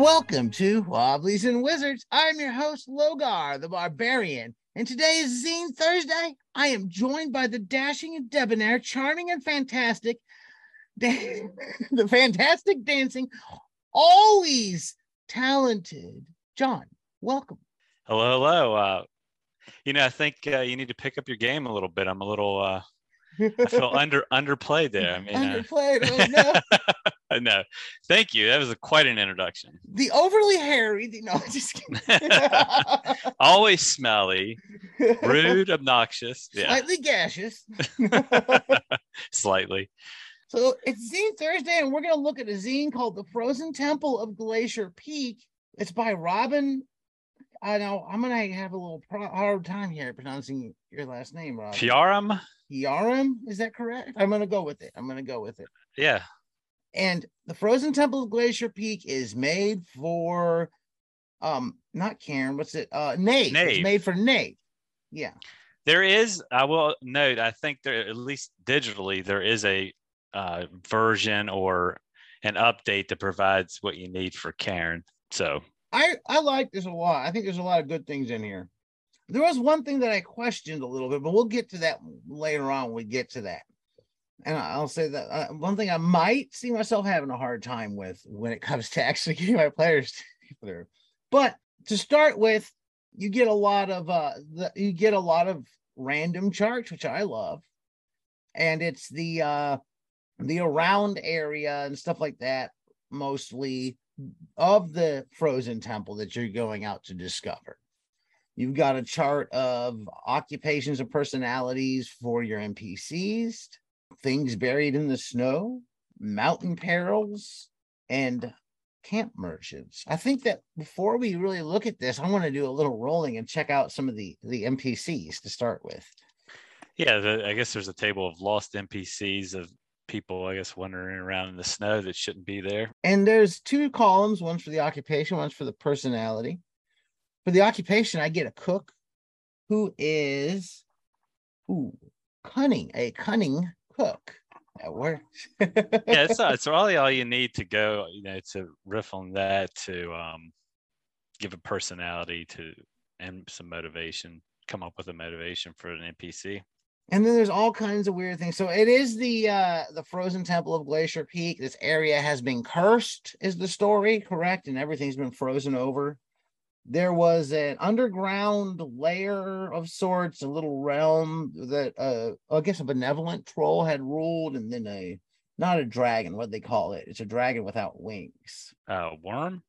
Welcome to Wobblies and Wizards. I'm your host, Logar, the Barbarian. And today is Zine Thursday. I am joined by the dashing and debonair, charming and fantastic, da- the fantastic dancing, always talented John. Welcome. Hello, hello. Uh, you know, I think uh, you need to pick up your game a little bit. I'm a little, uh, I feel under underplayed there. I mean, uh, Underplayed. Oh, no. no, thank you. That was a, quite an introduction. the overly hairy. The, no, just kidding. Always smelly, rude, obnoxious. Yeah, Slightly gaseous. slightly. So it's Zine Thursday, and we're going to look at a zine called The Frozen Temple of Glacier Peak. It's by Robin. I know I'm going to have a little pro- hard time here pronouncing your last name, Robin. Piarum. Yarum, is that correct? I'm going to go with it. I'm going to go with it. Yeah, And The Frozen Temple of Glacier Peak is made for, um, not Cairn, what's it? Uh, Knave. It's Knave. made for Knave. Yeah. there is. I will note. I think there, at least digitally, there is a uh, version or an update that provides what you need for Cairn. So I I like this a lot. I think there's a lot of good things in here. There was one thing that I questioned a little bit, but we'll get to that later on. When we get to that, and I'll say that uh, one thing I might see myself having a hard time with when it comes to actually getting my players there. But to start with, you get a lot of uh, the, you get a lot of random charts, which I love, and it's the uh, the around area and stuff like that mostly of the frozen temple that you're going out to discover. You've got a chart of occupations and personalities for your NPCs, things buried in the snow, mountain perils, and camp merchants. I think that before we really look at this, I want to do a little rolling and check out some of the the NPCs to start with. Yeah, the, I guess there's a table of lost NPCs of people, I guess, wandering around in the snow that shouldn't be there. And there's two columns, one's for the occupation, one's for the personality. For the occupation, I get a cook who is ooh, cunning, a cunning cook. That works. Yeah, it's it's really all you need to go, you know, to riff on that to um, give a personality to and some motivation, come up with a motivation for an NPC. and then there's all kinds of weird things. So it is the uh the frozen temple of Glacier Peak. This area has been cursed, is the story, correct? And everything's been frozen over. There was an underground layer of sorts, a little realm that uh I guess a benevolent troll had ruled, and then a not a dragon, what they call it. It's a dragon without wings. Uh, worm?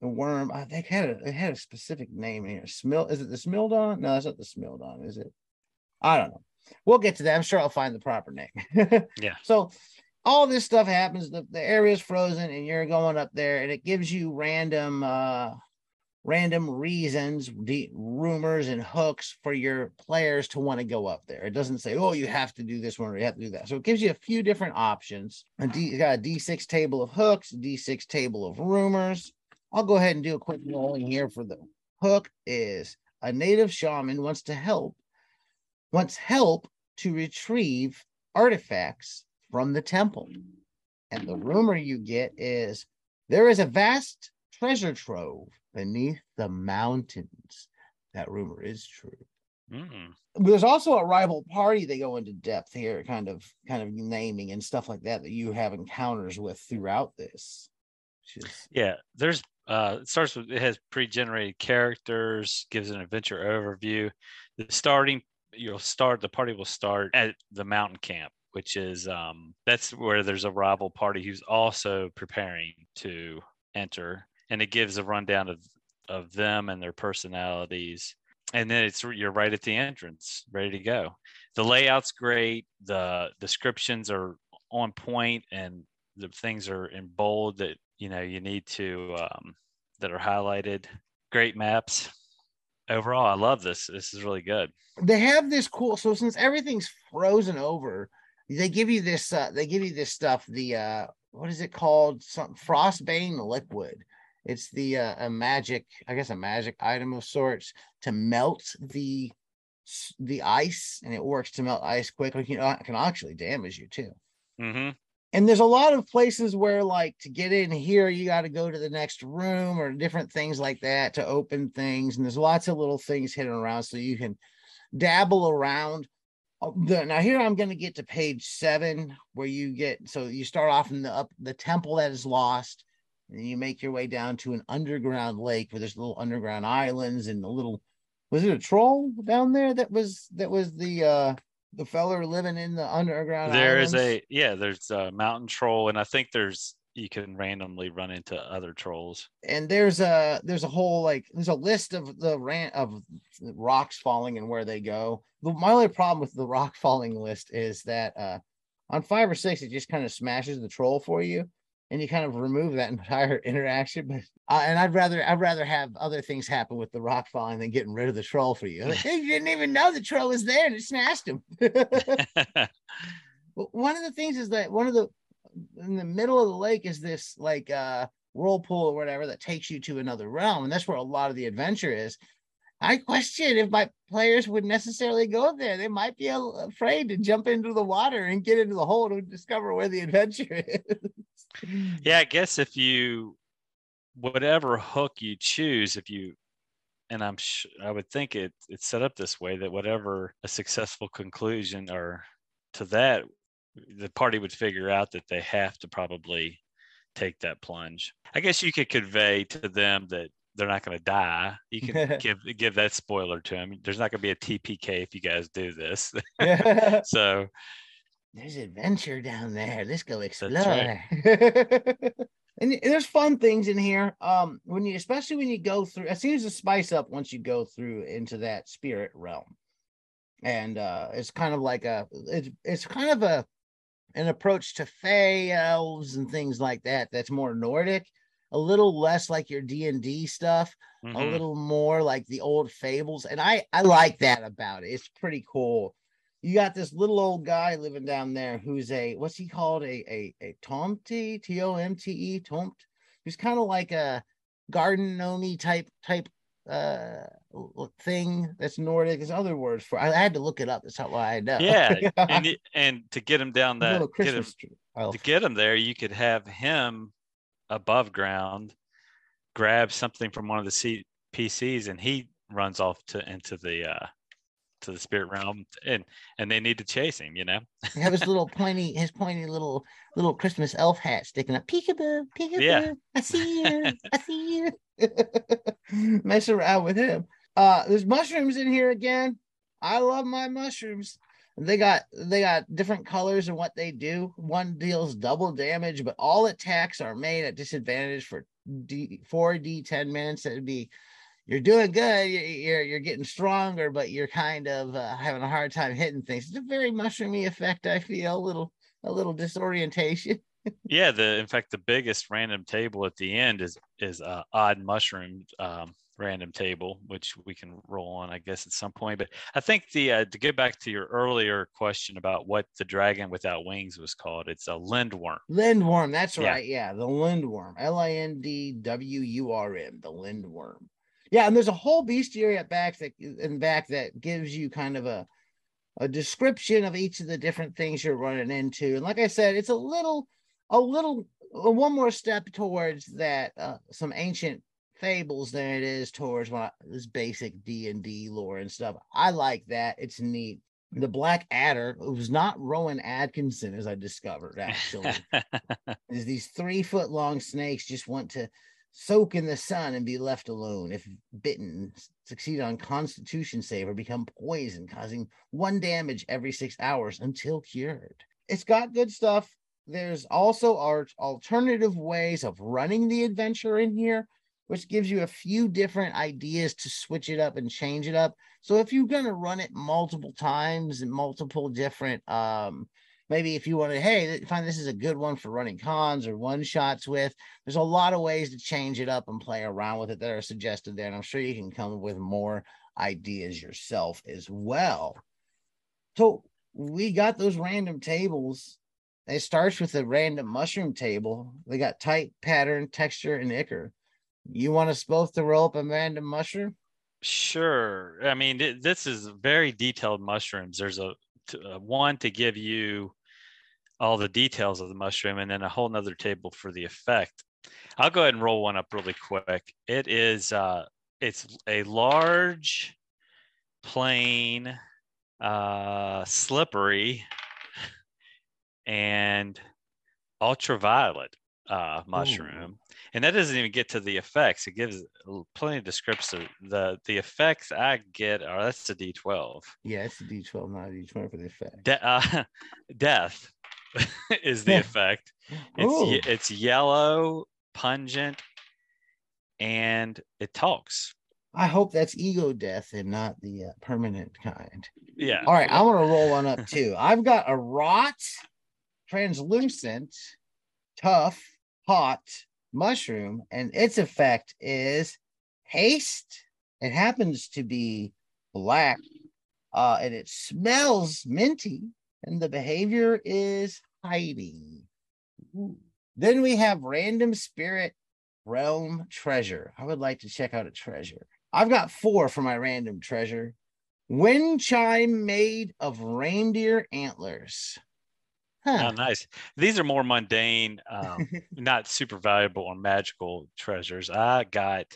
The worm, I think had a it had a specific name in here. Smil is it the Smildon? No, it's not the Smildon, is it? I don't know. We'll get to that. I'm sure I'll find the proper name. Yeah. So all this stuff happens. The, the area is frozen, and you're going up there, and it gives you random uh random reasons, de- rumors, and hooks for your players to want to go up there. It doesn't say, oh, you have to do this one or you have to do that. So it gives you a few different options. A D, you got a D6 table of hooks, a D6 table of rumors. I'll go ahead and do a quick rolling here for the hook is a native shaman wants to help, wants help to retrieve artifacts from the temple. And the rumor you get is there is a vast treasure trove beneath the mountains. That rumor is true. Mm. There's also a rival party they go into depth here, kind of kind of naming and stuff like that that you have encounters with throughout this. Is Yeah, there's uh it starts with it has pre-generated characters, gives an adventure overview. The starting you'll start the party will start at the mountain camp, which is um that's where there's a rival party who's also preparing to enter and it gives a rundown of of them and their personalities. And then it's you're right at the entrance, ready to go. The layout's great, the descriptions are on point and the things are in bold that you know you need to um, that are highlighted. Great maps. Overall i love this. This is really good. They have this cool so since everything's frozen over they give you this uh they give you this stuff the uh what is it called? Some frostbane liquid it's the uh a magic i guess a magic item of sorts to melt the the ice and it works to melt ice quickly you know it can actually damage you too. Hmm and there's a lot of places where like to get in here you got to go to the next room or different things like that to open things and there's lots of little things hidden around so you can dabble around. Oh, now here I'm going to get to page seven where you get so you start off in the up the temple that is lost and you make your way down to an underground lake where there's little underground islands and a little was it a troll down there that was that was the uh the feller living in the underground There islands? is a yeah, there's a mountain troll, and I think there's you can randomly run into other trolls. and there's a there's a whole like there's a list of the rant of rocks falling and where they go. The, my only problem with the rock falling list is that uh on five or six it just kind of smashes the troll for you and you kind of remove that entire interaction but uh, and i'd rather i'd rather have other things happen with the rock falling than getting rid of the troll for you like, hey, you didn't even know the troll was there and it smashed him one of the things is that one of the in the middle of the lake is this like uh whirlpool or whatever that takes you to another realm, and that's where a lot of the adventure is. I question if my players would necessarily go there. They might be afraid to jump into the water and get into the hole to discover where the adventure is. yeah, I guess if you whatever hook you choose, if you and I'm sh- I would think it it's set up this way that whatever a successful conclusion or to that, the party would figure out that they have to probably take that plunge. I guess you could convey to them that they're not going to die. You can give give that spoiler to them. There's not going to be a TPK if you guys do this. so There's adventure down there. Let's go explore. right. and there's fun things in here. Um, when you especially when you go through, it seems to spice up once you go through into that spirit realm. And uh it's kind of like a it's it's kind of a an approach to fae elves and things like that that's more Nordic, a little less like your D&D stuff a mhm. little more like the old fables and i i like that about it. It's pretty cool. You got this little old guy living down there who's a what's he called? A a, a tomte t-o-m-t-e tomt? Who's kind of like a garden gnome type type uh thing that's nordic. There's other words for i had to look it up. That's how i know. Yeah, and and to get him down that get him, elf. to get him there, you could have him above ground, grabs something from one of the C- PCs, and he runs off to into the uh to the spirit realm, and and they need to chase him. You know, have his little pointy his pointy little little christmas elf hat sticking up. Peekaboo peekaboo Yeah. i see you i see you. Mess around with him. Uh there's mushrooms in here again. I love my mushrooms they got they got different colors and what they do. One deals double damage but all attacks are made at disadvantage for d 4d 10 minutes. That'd be you're doing good you- you're you're getting stronger but you're kind of uh, having a hard time hitting things. It's a very mushroomy effect i feel a little a little disorientation. Yeah. The in fact, the biggest random table at the end is is uh, odd mushroom um, random table, which we can roll on, I guess, at some point. But I think the uh, to get back to your earlier question about what the dragon without wings was called, it's a lindworm. lindworm that's Yeah. right yeah the lindworm l-i-n-d-w-u-r-m the lindworm yeah and there's a whole bestiary at back that in back that gives you kind of a a description of each of the different things you're running into and like i said it's a little a little one more step towards that uh, some ancient fables than it is towards what this basic d&d lore and stuff i like that it's neat the black adder it was not rowan atkinson as i discovered actually is these three foot long snakes just want to soak in the sun and be left alone. If bitten, succeed on constitution save or become poisoned, causing one damage every six hours until cured. It's got good stuff. There's also our alternative ways of running the adventure in here, which gives you a few different ideas to switch it up and change it up. So if you're going to run it multiple times and multiple different um maybe if you want to hey find this is a good one for running cons or one shots with there's a lot of ways to change it up and play around with it that are suggested there and i'm sure you can come up with more ideas yourself as well. So we got those random tables. It starts with a random mushroom table. They got type pattern texture and ichor you want us both to roll up a random mushroom Sure. I mean, th- this is very detailed mushrooms. There's a, uh one to give you all the details of the mushroom, and then a whole nother table for the effect. I'll go ahead and roll one up really quick. It is uh, it's a large, plain, uh, slippery, and ultraviolet uh, mushroom. And that doesn't even get to the effects. It gives plenty of description. The the effects I get are that's a D twelve. Yeah, it's a D twelve, not a D twenty for the effect. De- uh, death is the effect. It's it's yellow, pungent, and it talks. I hope that's ego death and not the uh, permanent kind. Yeah. All right, I want to roll one up too. I've got a rot, translucent, tough, hot mushroom, and its effect is haste. It happens to be black, uh, and it smells minty, and the behavior is hiding. Ooh. Then we have random spirit realm treasure. I would like to check out a treasure. I've got four for my random treasure. Wind chime made of reindeer antlers. Huh. Oh, nice. These are more mundane, um, not super valuable or magical treasures. I got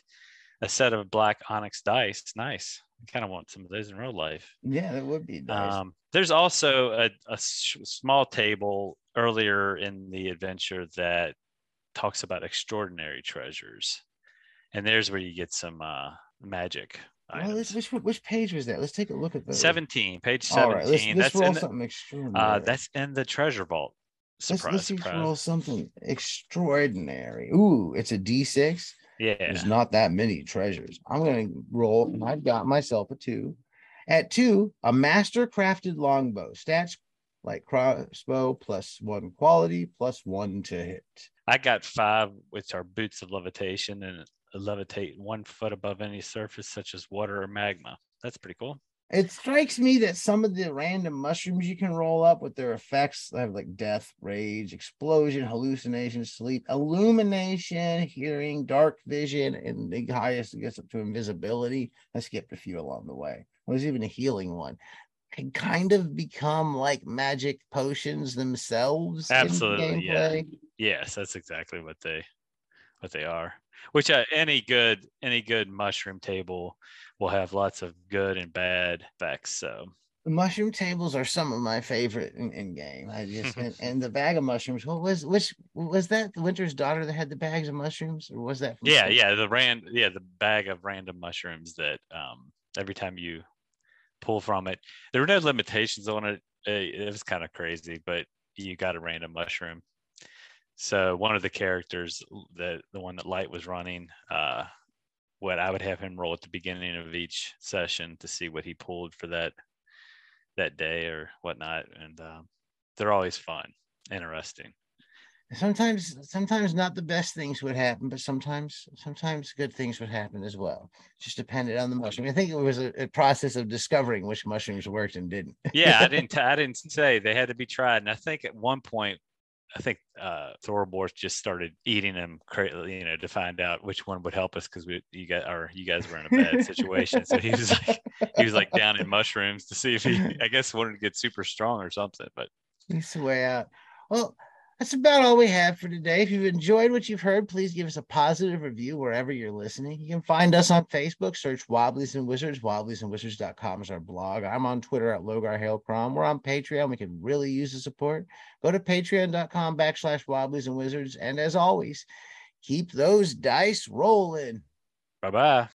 a set of black onyx dice. Nice. I kind of want some of those in real life. Yeah, that would be nice. Um, there's also a, a small table earlier in the adventure that talks about extraordinary treasures, and there's where you get some uh, magic. Well, which which page was that? Let's take a look at that. Seventeen, page seventeen. All right, let's, let's that's roll the, something extraordinary. Uh, that's in the treasure vault. Surprise, let's, let's surprise. roll something extraordinary. Ooh, it's a D six. Yeah, there's not that many treasures. I'm gonna roll, and I've got myself a two. At two, a master crafted longbow. Stats like crossbow plus one quality plus one to hit. I got five, which are boots of levitation and levitate one foot above any surface, such as water or magma. That's pretty cool. It strikes me that some of the random mushrooms you can roll up with their effects have like death, rage, explosion, hallucination, sleep, illumination, hearing, dark vision, and the highest gets up to invisibility. I skipped a few along the way. There's even a healing one. Can kind of become like magic potions themselves. Absolutely. Yeah. Yes, that's exactly what they what they are which uh, any good any good mushroom table will have lots of good and bad effects. So the mushroom tables are some of my favorite in, in game. I just and, and, the bag of mushrooms. What was which was that the Winter's daughter that had the bags of mushrooms, or was that? yeah, yeah, the ran yeah the bag of random mushrooms that um every time you pull from it, there were no limitations on it. It, it was kind of crazy, but you got a random mushroom so one of the characters, the the one that Light was running, uh, what I would have him roll at the beginning of each session to see what he pulled for that that day or whatnot, and um, they're always fun, interesting. Sometimes, sometimes not the best things would happen, but sometimes, sometimes good things would happen as well. Just depended on the mushroom. I think it was a, a process of discovering which mushrooms worked and didn't. yeah, I didn't. I didn't say they had to be tried, and I think at one point I think uh, just started eating them, you know, to find out which one would help us because we, you guys, or you guys were in a bad situation. so he was like, he was like down in mushrooms to see if he, I guess, wanted to get super strong or something. But he's way out. Well, that's about all we have for today. If you've enjoyed what you've heard, please give us a positive review wherever you're listening. You can find us on Facebook, search Wobblies and Wizards. Wobbliesandwizards.com is our blog. I'm on Twitter at Logar Hailcrom. We're on Patreon. We can really use the support. Go to patreon.com backslash Wobblies and Wizards. And as always, keep those dice rolling. Bye bye.